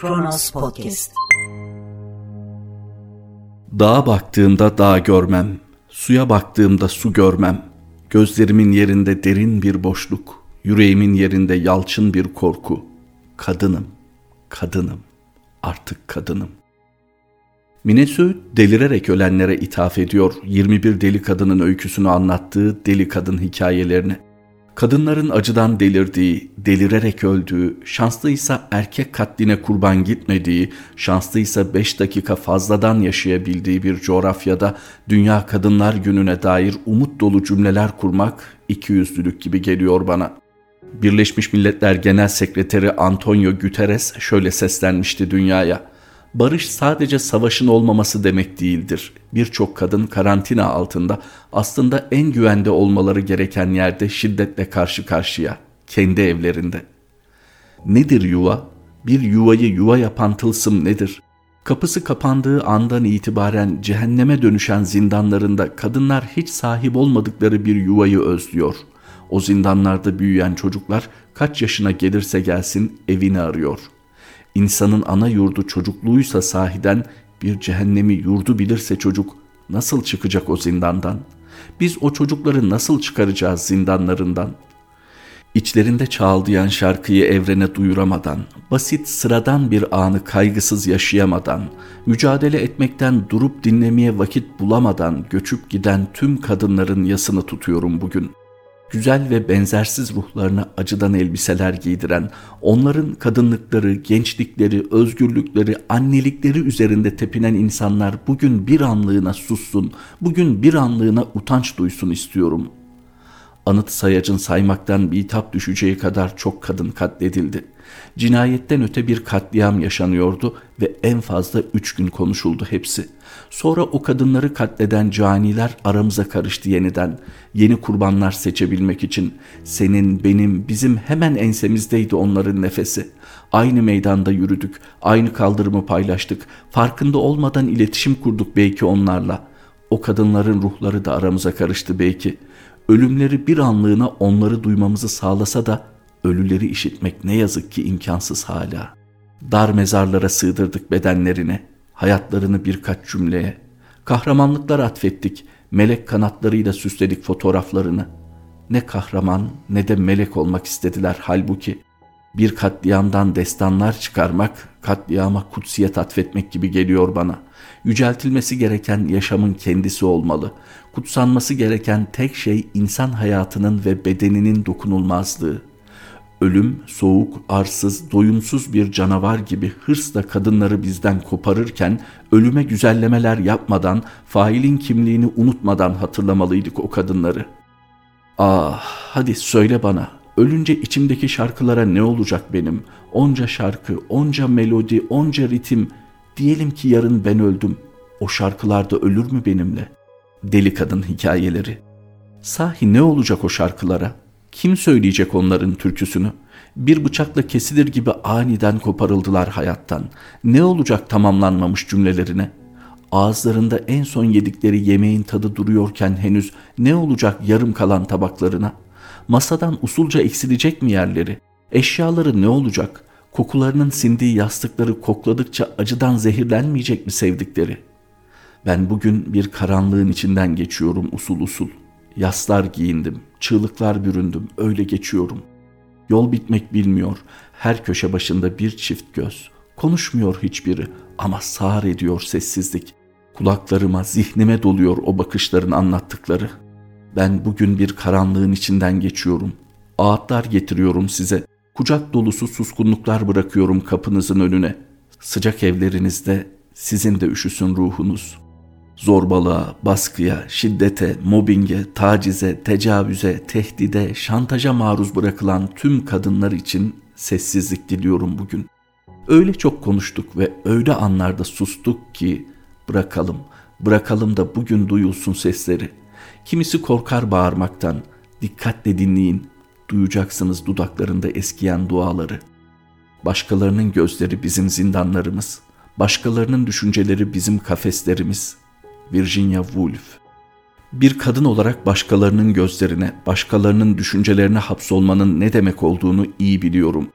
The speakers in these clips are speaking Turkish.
Kronos Podcast. Dağa baktığımda dağ görmem, suya baktığımda su görmem. Gözlerimin yerinde derin bir boşluk, yüreğimin yerinde yalçın bir korku. Kadınım, kadınım, artık kadınım. Mine Söğüt delirerek ölenlere ithaf ediyor 21 deli kadının öyküsünü anlattığı deli kadın hikayelerini. Kadınların acıdan delirdiği, delirerek öldüğü, şanslıysa erkek katline kurban gitmediği, şanslıysa 5 dakika fazladan yaşayabildiği bir coğrafyada Dünya Kadınlar Günü'ne dair umut dolu cümleler kurmak ikiyüzlülük gibi geliyor bana. Birleşmiş Milletler Genel Sekreteri Antonio Guterres şöyle seslenmişti dünyaya. Barış sadece savaşın olmaması demek değildir. Birçok kadın karantina altında aslında en güvende olmaları gereken yerde şiddetle karşı karşıya, kendi evlerinde. Nedir yuva? Bir yuvayı yuva yapan tılsım nedir? Kapısı kapandığı andan itibaren cehenneme dönüşen zindanlarında kadınlar hiç sahip olmadıkları bir yuvayı özlüyor. O zindanlarda büyüyen çocuklar kaç yaşına gelirse gelsin evini arıyor.'' İnsanın ana yurdu çocukluğuysa sahiden bir cehennemi yurdu bilirse çocuk nasıl çıkacak o zindandan? Biz o çocukları nasıl çıkaracağız zindanlarından? İçlerinde çağıldayan şarkıyı evrene duyuramadan, basit sıradan bir anı kaygısız yaşayamadan, mücadele etmekten durup dinlemeye vakit bulamadan göçüp giden tüm kadınların yasını tutuyorum bugün güzel ve benzersiz ruhlarına acıdan elbiseler giydiren, onların kadınlıkları, gençlikleri, özgürlükleri, annelikleri üzerinde tepinen insanlar bugün bir anlığına sussun, bugün bir anlığına utanç duysun istiyorum. Anıt sayacın saymaktan bitap düşeceği kadar çok kadın katledildi. Cinayetten öte bir katliam yaşanıyordu ve en fazla üç gün konuşuldu hepsi. Sonra o kadınları katleden caniler aramıza karıştı yeniden. Yeni kurbanlar seçebilmek için. Senin, benim, bizim hemen ensemizdeydi onların nefesi. Aynı meydanda yürüdük, aynı kaldırımı paylaştık. Farkında olmadan iletişim kurduk belki onlarla. O kadınların ruhları da aramıza karıştı belki. Ölümleri bir anlığına onları duymamızı sağlasa da ölüleri işitmek ne yazık ki imkansız hala. Dar mezarlara sığdırdık bedenlerini, hayatlarını birkaç cümleye. Kahramanlıklar atfettik, melek kanatlarıyla süsledik fotoğraflarını. Ne kahraman ne de melek olmak istediler halbuki. Bir katliamdan destanlar çıkarmak, katliama kutsiyet atfetmek gibi geliyor bana. Yüceltilmesi gereken yaşamın kendisi olmalı. Kutsanması gereken tek şey insan hayatının ve bedeninin dokunulmazlığı. Ölüm, soğuk, arsız, doyumsuz bir canavar gibi hırsla kadınları bizden koparırken ölüme güzellemeler yapmadan, failin kimliğini unutmadan hatırlamalıydık o kadınları. Ah, hadi söyle bana, ölünce içimdeki şarkılara ne olacak benim? Onca şarkı, onca melodi, onca ritim. Diyelim ki yarın ben öldüm. O şarkılarda ölür mü benimle? Deli kadın hikayeleri. Sahi ne olacak o şarkılara?'' Kim söyleyecek onların türküsünü? Bir bıçakla kesilir gibi aniden koparıldılar hayattan. Ne olacak tamamlanmamış cümlelerine? Ağızlarında en son yedikleri yemeğin tadı duruyorken henüz ne olacak yarım kalan tabaklarına? Masadan usulca eksilecek mi yerleri? Eşyaları ne olacak? Kokularının sindiği yastıkları kokladıkça acıdan zehirlenmeyecek mi sevdikleri? Ben bugün bir karanlığın içinden geçiyorum usul usul. Yaslar giyindim, çığlıklar büründüm, öyle geçiyorum. Yol bitmek bilmiyor, her köşe başında bir çift göz. Konuşmuyor hiçbiri ama sağır ediyor sessizlik. Kulaklarıma, zihnime doluyor o bakışların anlattıkları. Ben bugün bir karanlığın içinden geçiyorum. Ağıtlar getiriyorum size. Kucak dolusu suskunluklar bırakıyorum kapınızın önüne. Sıcak evlerinizde sizin de üşüsün ruhunuz.'' Zorbalığa, baskıya, şiddete, mobbinge, tacize, tecavüze, tehdide, şantaja maruz bırakılan tüm kadınlar için sessizlik diliyorum bugün. Öyle çok konuştuk ve öyle anlarda sustuk ki bırakalım, bırakalım da bugün duyulsun sesleri. Kimisi korkar bağırmaktan, dikkatle dinleyin, duyacaksınız dudaklarında eskiyen duaları. Başkalarının gözleri bizim zindanlarımız, başkalarının düşünceleri bizim kafeslerimiz.'' Virginia Woolf Bir kadın olarak başkalarının gözlerine, başkalarının düşüncelerine hapsolmanın ne demek olduğunu iyi biliyorum.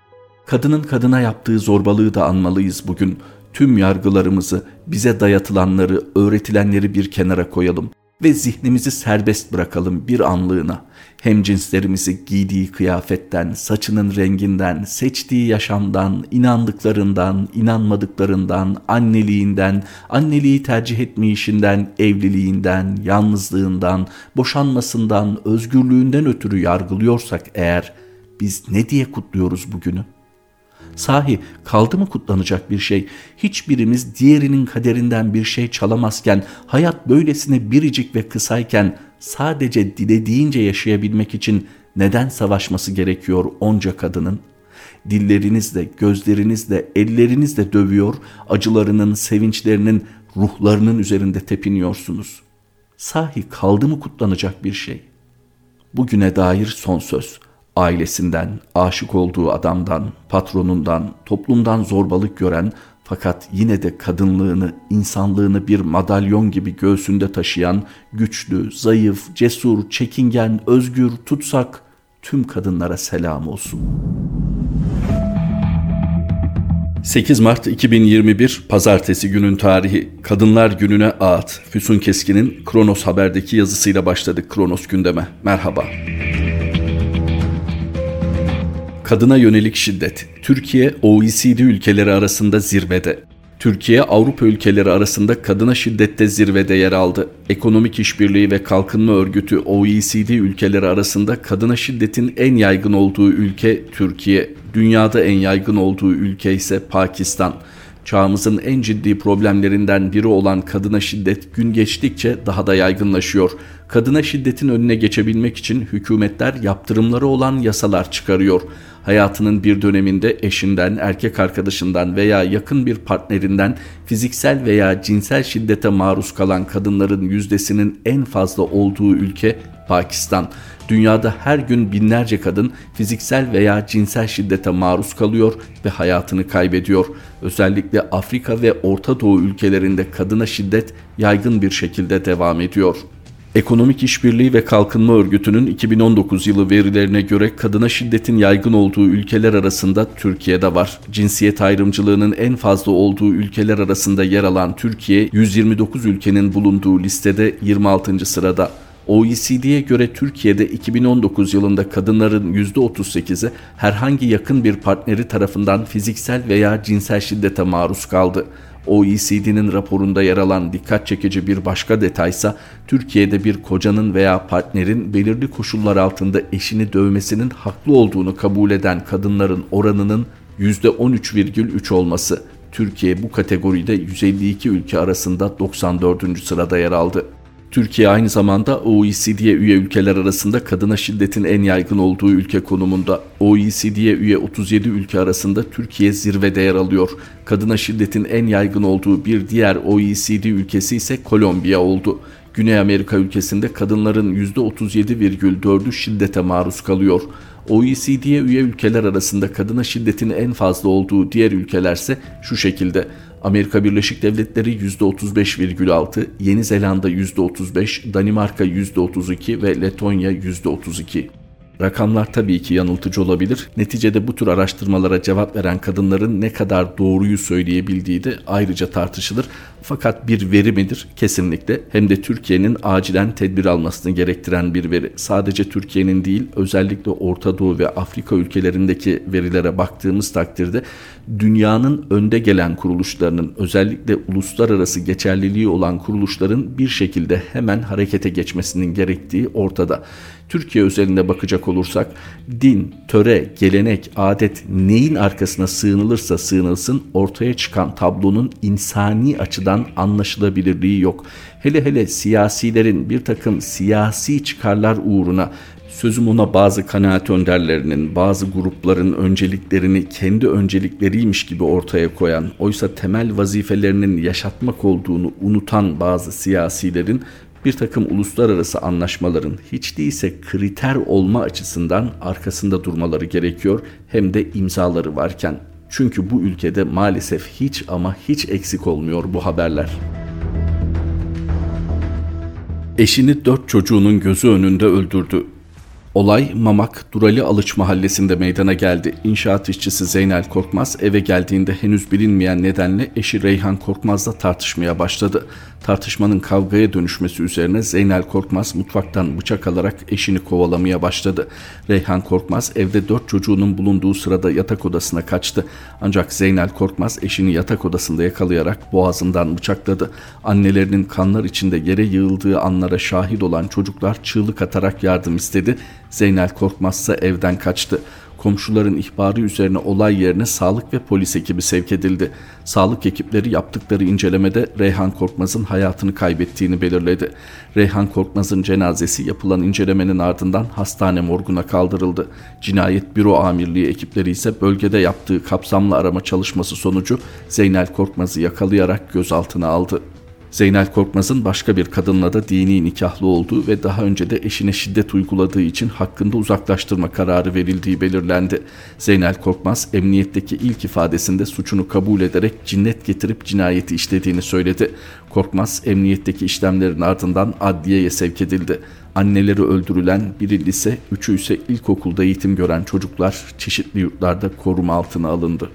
Kadının kadına yaptığı zorbalığı da anmalıyız bugün. Tüm yargılarımızı, bize dayatılanları, öğretilenleri bir kenara koyalım ve zihnimizi serbest bırakalım bir anlığına. Hem cinslerimizi giydiği kıyafetten, saçının renginden, seçtiği yaşamdan, inandıklarından, inanmadıklarından, anneliğinden, anneliği tercih etmeyişinden, evliliğinden, yalnızlığından, boşanmasından, özgürlüğünden ötürü yargılıyorsak eğer biz ne diye kutluyoruz bugünü? Sahi kaldı mı kutlanacak bir şey? Hiçbirimiz diğerinin kaderinden bir şey çalamazken, hayat böylesine biricik ve kısayken sadece dilediğince yaşayabilmek için neden savaşması gerekiyor onca kadının? Dillerinizle, gözlerinizle, ellerinizle dövüyor, acılarının, sevinçlerinin, ruhlarının üzerinde tepiniyorsunuz. Sahi kaldı mı kutlanacak bir şey? Bugüne dair son söz ailesinden, aşık olduğu adamdan, patronundan, toplumdan zorbalık gören fakat yine de kadınlığını, insanlığını bir madalyon gibi göğsünde taşıyan, güçlü, zayıf, cesur, çekingen, özgür, tutsak tüm kadınlara selam olsun. 8 Mart 2021 Pazartesi günün tarihi Kadınlar Günü'ne Ağıt Füsun Keskin'in Kronos Haber'deki yazısıyla başladık Kronos gündeme. Merhaba. Kadına yönelik şiddet. Türkiye OECD ülkeleri arasında zirvede. Türkiye Avrupa ülkeleri arasında kadına şiddette zirvede yer aldı. Ekonomik İşbirliği ve Kalkınma Örgütü OECD ülkeleri arasında kadına şiddetin en yaygın olduğu ülke Türkiye. Dünyada en yaygın olduğu ülke ise Pakistan. Çağımızın en ciddi problemlerinden biri olan kadına şiddet gün geçtikçe daha da yaygınlaşıyor. Kadına şiddetin önüne geçebilmek için hükümetler yaptırımları olan yasalar çıkarıyor hayatının bir döneminde eşinden, erkek arkadaşından veya yakın bir partnerinden fiziksel veya cinsel şiddete maruz kalan kadınların yüzdesinin en fazla olduğu ülke Pakistan. Dünyada her gün binlerce kadın fiziksel veya cinsel şiddete maruz kalıyor ve hayatını kaybediyor. Özellikle Afrika ve Orta Doğu ülkelerinde kadına şiddet yaygın bir şekilde devam ediyor. Ekonomik İşbirliği ve Kalkınma Örgütü'nün 2019 yılı verilerine göre kadına şiddetin yaygın olduğu ülkeler arasında Türkiye'de var. Cinsiyet ayrımcılığının en fazla olduğu ülkeler arasında yer alan Türkiye, 129 ülkenin bulunduğu listede 26. sırada. OECD'ye göre Türkiye'de 2019 yılında kadınların %38'i herhangi yakın bir partneri tarafından fiziksel veya cinsel şiddete maruz kaldı. OECD'nin raporunda yer alan dikkat çekici bir başka detaysa Türkiye'de bir kocanın veya partnerin belirli koşullar altında eşini dövmesinin haklı olduğunu kabul eden kadınların oranının %13,3 olması. Türkiye bu kategoride 152 ülke arasında 94. sırada yer aldı. Türkiye aynı zamanda OECD'ye üye ülkeler arasında kadına şiddetin en yaygın olduğu ülke konumunda. OECD'ye üye 37 ülke arasında Türkiye zirvede yer alıyor. Kadına şiddetin en yaygın olduğu bir diğer OECD ülkesi ise Kolombiya oldu. Güney Amerika ülkesinde kadınların %37,4'ü şiddete maruz kalıyor. OECD'ye üye ülkeler arasında kadına şiddetin en fazla olduğu diğer ülkelerse şu şekilde. Amerika Birleşik Devletleri %35,6, Yeni Zelanda %35, Danimarka %32 ve Letonya %32. Rakamlar tabii ki yanıltıcı olabilir. Neticede bu tür araştırmalara cevap veren kadınların ne kadar doğruyu söyleyebildiği de ayrıca tartışılır. Fakat bir veri midir? Kesinlikle. Hem de Türkiye'nin acilen tedbir almasını gerektiren bir veri. Sadece Türkiye'nin değil, özellikle Orta Doğu ve Afrika ülkelerindeki verilere baktığımız takdirde dünyanın önde gelen kuruluşlarının, özellikle uluslararası geçerliliği olan kuruluşların bir şekilde hemen harekete geçmesinin gerektiği ortada. Türkiye özelinde bakacak olursak din, töre, gelenek, adet neyin arkasına sığınılırsa sığınılsın ortaya çıkan tablonun insani açıdan anlaşılabilirliği yok. Hele hele siyasilerin bir takım siyasi çıkarlar uğruna sözüm ona bazı kanaat önderlerinin, bazı grupların önceliklerini kendi öncelikleriymiş gibi ortaya koyan, oysa temel vazifelerinin yaşatmak olduğunu unutan bazı siyasilerin bir takım uluslararası anlaşmaların hiç değilse kriter olma açısından arkasında durmaları gerekiyor hem de imzaları varken. Çünkü bu ülkede maalesef hiç ama hiç eksik olmuyor bu haberler. Eşini dört çocuğunun gözü önünde öldürdü. Olay Mamak Durali Alıç mahallesinde meydana geldi. İnşaat işçisi Zeynel Korkmaz eve geldiğinde henüz bilinmeyen nedenle eşi Reyhan Korkmaz'la tartışmaya başladı. Tartışmanın kavgaya dönüşmesi üzerine Zeynel Korkmaz mutfaktan bıçak alarak eşini kovalamaya başladı. Reyhan Korkmaz evde dört çocuğunun bulunduğu sırada yatak odasına kaçtı. Ancak Zeynel Korkmaz eşini yatak odasında yakalayarak boğazından bıçakladı. Annelerinin kanlar içinde yere yığıldığı anlara şahit olan çocuklar çığlık atarak yardım istedi. Zeynel Korkmaz ise evden kaçtı. Komşuların ihbarı üzerine olay yerine sağlık ve polis ekibi sevk edildi. Sağlık ekipleri yaptıkları incelemede Reyhan Korkmaz'ın hayatını kaybettiğini belirledi. Reyhan Korkmaz'ın cenazesi yapılan incelemenin ardından hastane morguna kaldırıldı. Cinayet Büro Amirliği ekipleri ise bölgede yaptığı kapsamlı arama çalışması sonucu Zeynel Korkmaz'ı yakalayarak gözaltına aldı. Zeynel Korkmaz'ın başka bir kadınla da dini nikahlı olduğu ve daha önce de eşine şiddet uyguladığı için hakkında uzaklaştırma kararı verildiği belirlendi. Zeynel Korkmaz emniyetteki ilk ifadesinde suçunu kabul ederek cinnet getirip cinayeti işlediğini söyledi. Korkmaz emniyetteki işlemlerin ardından adliyeye sevk edildi. Anneleri öldürülen biri lise, üçü ise ilkokulda eğitim gören çocuklar çeşitli yurtlarda koruma altına alındı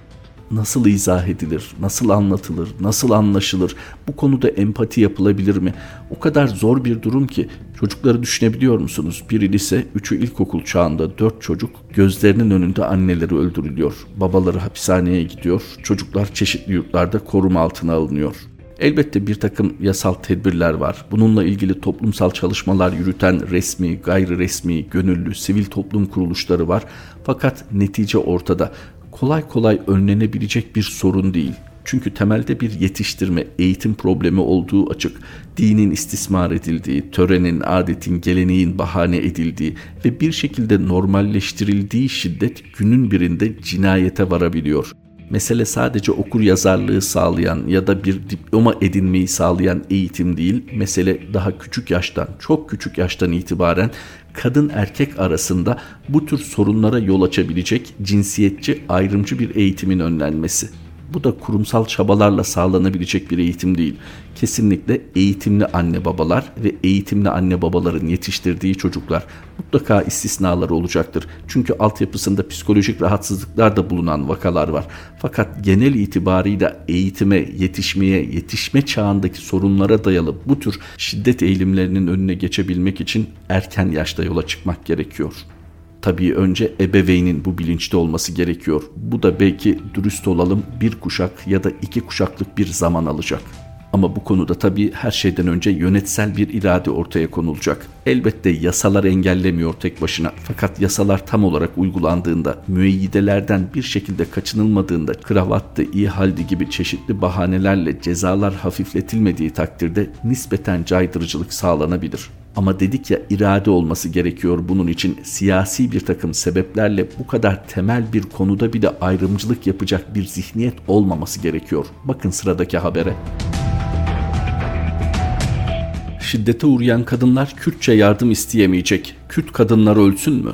nasıl izah edilir, nasıl anlatılır, nasıl anlaşılır, bu konuda empati yapılabilir mi? O kadar zor bir durum ki çocukları düşünebiliyor musunuz? Biri lise, üçü ilkokul çağında dört çocuk gözlerinin önünde anneleri öldürülüyor. Babaları hapishaneye gidiyor, çocuklar çeşitli yurtlarda koruma altına alınıyor. Elbette bir takım yasal tedbirler var. Bununla ilgili toplumsal çalışmalar yürüten resmi, gayri resmi, gönüllü, sivil toplum kuruluşları var. Fakat netice ortada kolay kolay önlenebilecek bir sorun değil. Çünkü temelde bir yetiştirme, eğitim problemi olduğu açık. Dinin istismar edildiği, törenin, adetin, geleneğin bahane edildiği ve bir şekilde normalleştirildiği şiddet günün birinde cinayete varabiliyor. Mesele sadece okur yazarlığı sağlayan ya da bir diploma edinmeyi sağlayan eğitim değil, mesele daha küçük yaştan, çok küçük yaştan itibaren kadın erkek arasında bu tür sorunlara yol açabilecek cinsiyetçi ayrımcı bir eğitimin önlenmesi. Bu da kurumsal çabalarla sağlanabilecek bir eğitim değil. Kesinlikle eğitimli anne babalar ve eğitimli anne babaların yetiştirdiği çocuklar mutlaka istisnaları olacaktır. Çünkü altyapısında psikolojik rahatsızlıklar da bulunan vakalar var. Fakat genel itibarıyla eğitime, yetişmeye, yetişme çağındaki sorunlara dayalı bu tür şiddet eğilimlerinin önüne geçebilmek için erken yaşta yola çıkmak gerekiyor. Tabii önce ebeveynin bu bilinçte olması gerekiyor. Bu da belki dürüst olalım bir kuşak ya da iki kuşaklık bir zaman alacak. Ama bu konuda tabii her şeyden önce yönetsel bir irade ortaya konulacak. Elbette yasalar engellemiyor tek başına. Fakat yasalar tam olarak uygulandığında, müeyyidelerden bir şekilde kaçınılmadığında, kravattı, iyi haldi gibi çeşitli bahanelerle cezalar hafifletilmediği takdirde nispeten caydırıcılık sağlanabilir. Ama dedik ya irade olması gerekiyor bunun için siyasi bir takım sebeplerle bu kadar temel bir konuda bir de ayrımcılık yapacak bir zihniyet olmaması gerekiyor. Bakın sıradaki habere. Şiddete uğrayan kadınlar Kürtçe yardım isteyemeyecek. Kürt kadınlar ölsün mü?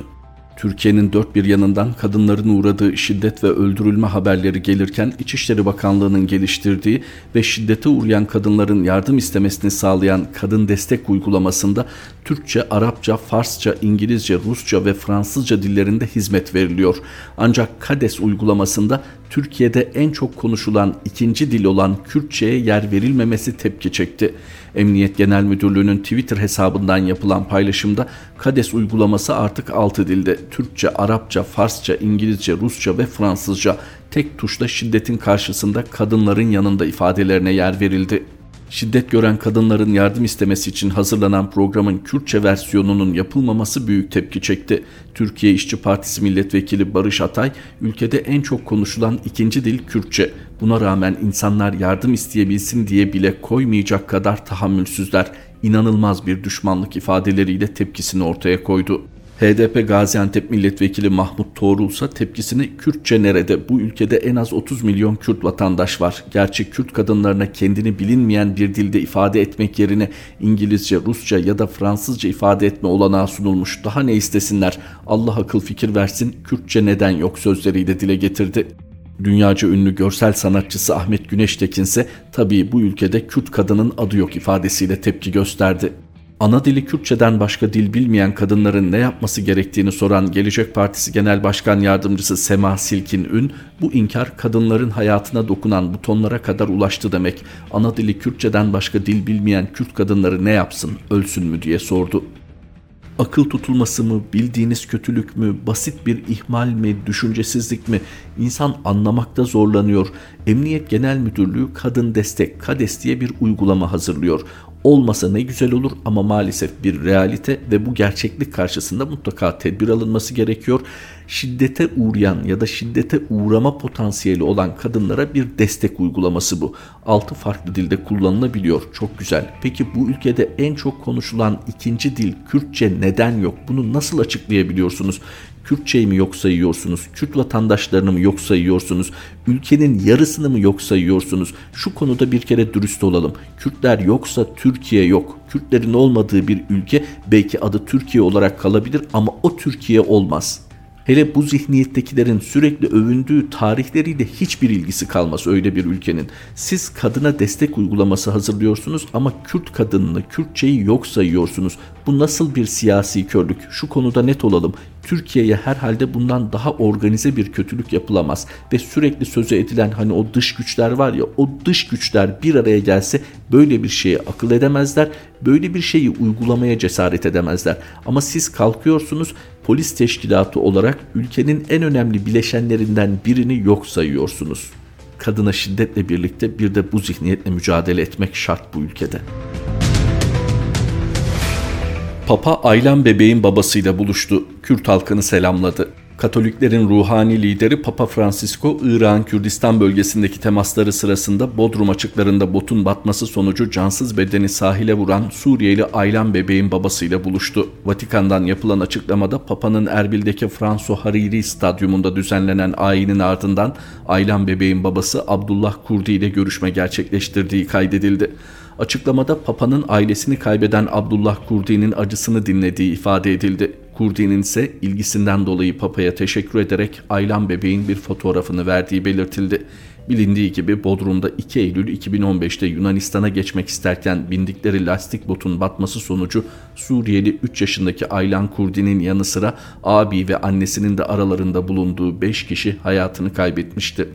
Türkiye'nin dört bir yanından kadınların uğradığı şiddet ve öldürülme haberleri gelirken İçişleri Bakanlığı'nın geliştirdiği ve şiddete uğrayan kadınların yardım istemesini sağlayan kadın destek uygulamasında Türkçe, Arapça, Farsça, İngilizce, Rusça ve Fransızca dillerinde hizmet veriliyor. Ancak KADES uygulamasında Türkiye'de en çok konuşulan ikinci dil olan Kürtçe'ye yer verilmemesi tepki çekti. Emniyet Genel Müdürlüğü'nün Twitter hesabından yapılan paylaşımda KADES uygulaması artık 6 dilde Türkçe, Arapça, Farsça, İngilizce, Rusça ve Fransızca tek tuşla şiddetin karşısında kadınların yanında ifadelerine yer verildi. Şiddet gören kadınların yardım istemesi için hazırlanan programın Kürtçe versiyonunun yapılmaması büyük tepki çekti. Türkiye İşçi Partisi Milletvekili Barış Atay, ülkede en çok konuşulan ikinci dil Kürtçe. Buna rağmen insanlar yardım isteyebilsin diye bile koymayacak kadar tahammülsüzler. İnanılmaz bir düşmanlık ifadeleriyle tepkisini ortaya koydu. HDP Gaziantep Milletvekili Mahmut Toğrul tepkisini Kürtçe nerede? Bu ülkede en az 30 milyon Kürt vatandaş var. Gerçi Kürt kadınlarına kendini bilinmeyen bir dilde ifade etmek yerine İngilizce, Rusça ya da Fransızca ifade etme olanağı sunulmuş. Daha ne istesinler? Allah akıl fikir versin. Kürtçe neden yok sözleriyle dile getirdi. Dünyaca ünlü görsel sanatçısı Ahmet Güneştekin ise tabii bu ülkede Kürt kadının adı yok ifadesiyle tepki gösterdi. Ana dili Kürtçeden başka dil bilmeyen kadınların ne yapması gerektiğini soran Gelecek Partisi Genel Başkan Yardımcısı Sema Silkin Ün, bu inkar kadınların hayatına dokunan butonlara kadar ulaştı demek. Ana dili Kürtçeden başka dil bilmeyen Kürt kadınları ne yapsın, ölsün mü diye sordu. Akıl tutulması mı, bildiğiniz kötülük mü, basit bir ihmal mi, düşüncesizlik mi? İnsan anlamakta zorlanıyor. Emniyet Genel Müdürlüğü Kadın Destek KADES diye bir uygulama hazırlıyor olmasa ne güzel olur ama maalesef bir realite ve bu gerçeklik karşısında mutlaka tedbir alınması gerekiyor. Şiddete uğrayan ya da şiddete uğrama potansiyeli olan kadınlara bir destek uygulaması bu. Altı farklı dilde kullanılabiliyor. Çok güzel. Peki bu ülkede en çok konuşulan ikinci dil Kürtçe neden yok? Bunu nasıl açıklayabiliyorsunuz? Kürtçeyi mi yok sayıyorsunuz? Kürt vatandaşlarını mı yok sayıyorsunuz? Ülkenin yarısını mı yok sayıyorsunuz? Şu konuda bir kere dürüst olalım. Kürtler yoksa Türkiye yok. Kürtlerin olmadığı bir ülke belki adı Türkiye olarak kalabilir ama o Türkiye olmaz. Hele bu zihniyettekilerin sürekli övündüğü tarihleriyle hiçbir ilgisi kalmaz öyle bir ülkenin. Siz kadına destek uygulaması hazırlıyorsunuz ama Kürt kadınını, Kürtçeyi yok sayıyorsunuz. Bu nasıl bir siyasi körlük? Şu konuda net olalım. Türkiye'ye herhalde bundan daha organize bir kötülük yapılamaz ve sürekli sözü edilen hani o dış güçler var ya o dış güçler bir araya gelse böyle bir şeyi akıl edemezler, böyle bir şeyi uygulamaya cesaret edemezler. Ama siz kalkıyorsunuz polis teşkilatı olarak ülkenin en önemli bileşenlerinden birini yok sayıyorsunuz. Kadına şiddetle birlikte bir de bu zihniyetle mücadele etmek şart bu ülkede. Papa Aylan bebeğin babasıyla buluştu. Kürt halkını selamladı. Katoliklerin ruhani lideri Papa Francisco, İran Kürdistan bölgesindeki temasları sırasında Bodrum açıklarında botun batması sonucu cansız bedeni sahile vuran Suriyeli Aylan bebeğin babasıyla buluştu. Vatikan'dan yapılan açıklamada Papa'nın Erbil'deki Franso Hariri stadyumunda düzenlenen ayinin ardından Aylan bebeğin babası Abdullah Kurdi ile görüşme gerçekleştirdiği kaydedildi. Açıklamada Papa'nın ailesini kaybeden Abdullah Kurdi'nin acısını dinlediği ifade edildi. Kurdi'nin ise ilgisinden dolayı Papa'ya teşekkür ederek Aylan bebeğin bir fotoğrafını verdiği belirtildi. Bilindiği gibi Bodrum'da 2 Eylül 2015'te Yunanistan'a geçmek isterken bindikleri lastik botun batması sonucu Suriyeli 3 yaşındaki Aylan Kurdi'nin yanı sıra abi ve annesinin de aralarında bulunduğu 5 kişi hayatını kaybetmişti.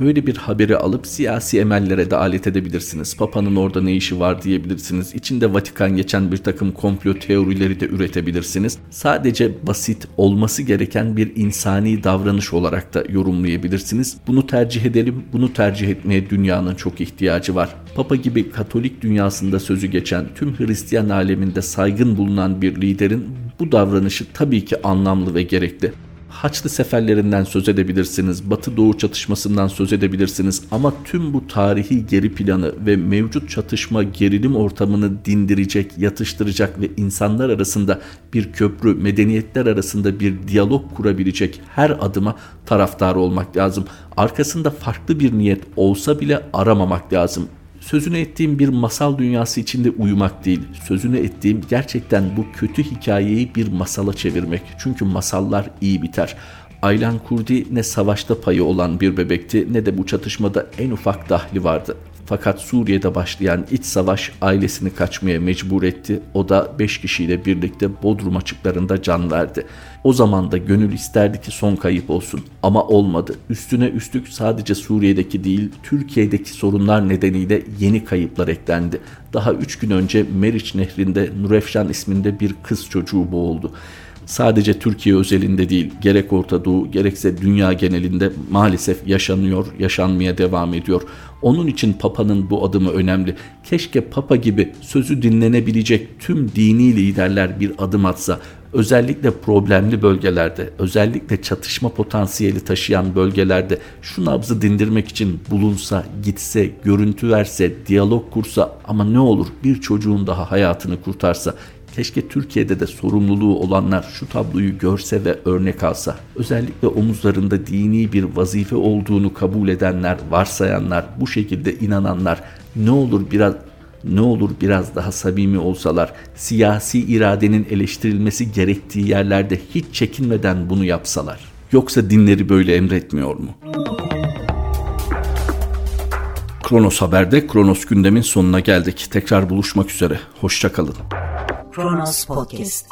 Böyle bir haberi alıp siyasi emellere de alet edebilirsiniz. Papa'nın orada ne işi var diyebilirsiniz. İçinde Vatikan geçen bir takım komplo teorileri de üretebilirsiniz. Sadece basit olması gereken bir insani davranış olarak da yorumlayabilirsiniz. Bunu tercih edelim, bunu tercih etmeye dünyanın çok ihtiyacı var. Papa gibi Katolik dünyasında sözü geçen tüm Hristiyan aleminde saygın bulunan bir liderin bu davranışı tabii ki anlamlı ve gerekli. Haçlı seferlerinden söz edebilirsiniz, Batı Doğu çatışmasından söz edebilirsiniz ama tüm bu tarihi geri planı ve mevcut çatışma gerilim ortamını dindirecek, yatıştıracak ve insanlar arasında bir köprü, medeniyetler arasında bir diyalog kurabilecek her adıma taraftar olmak lazım. Arkasında farklı bir niyet olsa bile aramamak lazım sözünü ettiğim bir masal dünyası içinde uyumak değil. Sözünü ettiğim gerçekten bu kötü hikayeyi bir masala çevirmek. Çünkü masallar iyi biter. Aylan Kurdi ne savaşta payı olan bir bebekti ne de bu çatışmada en ufak dahli vardı. Fakat Suriye'de başlayan iç savaş ailesini kaçmaya mecbur etti. O da 5 kişiyle birlikte Bodrum açıklarında can verdi. O zaman da gönül isterdi ki son kayıp olsun ama olmadı. Üstüne üstlük sadece Suriye'deki değil Türkiye'deki sorunlar nedeniyle yeni kayıplar eklendi. Daha 3 gün önce Meriç Nehri'nde Nurefşan isminde bir kız çocuğu boğuldu sadece Türkiye özelinde değil gerek Orta Doğu gerekse dünya genelinde maalesef yaşanıyor, yaşanmaya devam ediyor. Onun için Papa'nın bu adımı önemli. Keşke Papa gibi sözü dinlenebilecek tüm dini liderler bir adım atsa. Özellikle problemli bölgelerde, özellikle çatışma potansiyeli taşıyan bölgelerde şu nabzı dindirmek için bulunsa, gitse, görüntü verse, diyalog kursa ama ne olur bir çocuğun daha hayatını kurtarsa Keşke Türkiye'de de sorumluluğu olanlar şu tabloyu görse ve örnek alsa. Özellikle omuzlarında dini bir vazife olduğunu kabul edenler, varsayanlar, bu şekilde inananlar ne olur biraz ne olur biraz daha samimi olsalar, siyasi iradenin eleştirilmesi gerektiği yerlerde hiç çekinmeden bunu yapsalar. Yoksa dinleri böyle emretmiyor mu? Kronos Haber'de Kronos gündemin sonuna geldik. Tekrar buluşmak üzere. Hoşçakalın. Kronos Podcast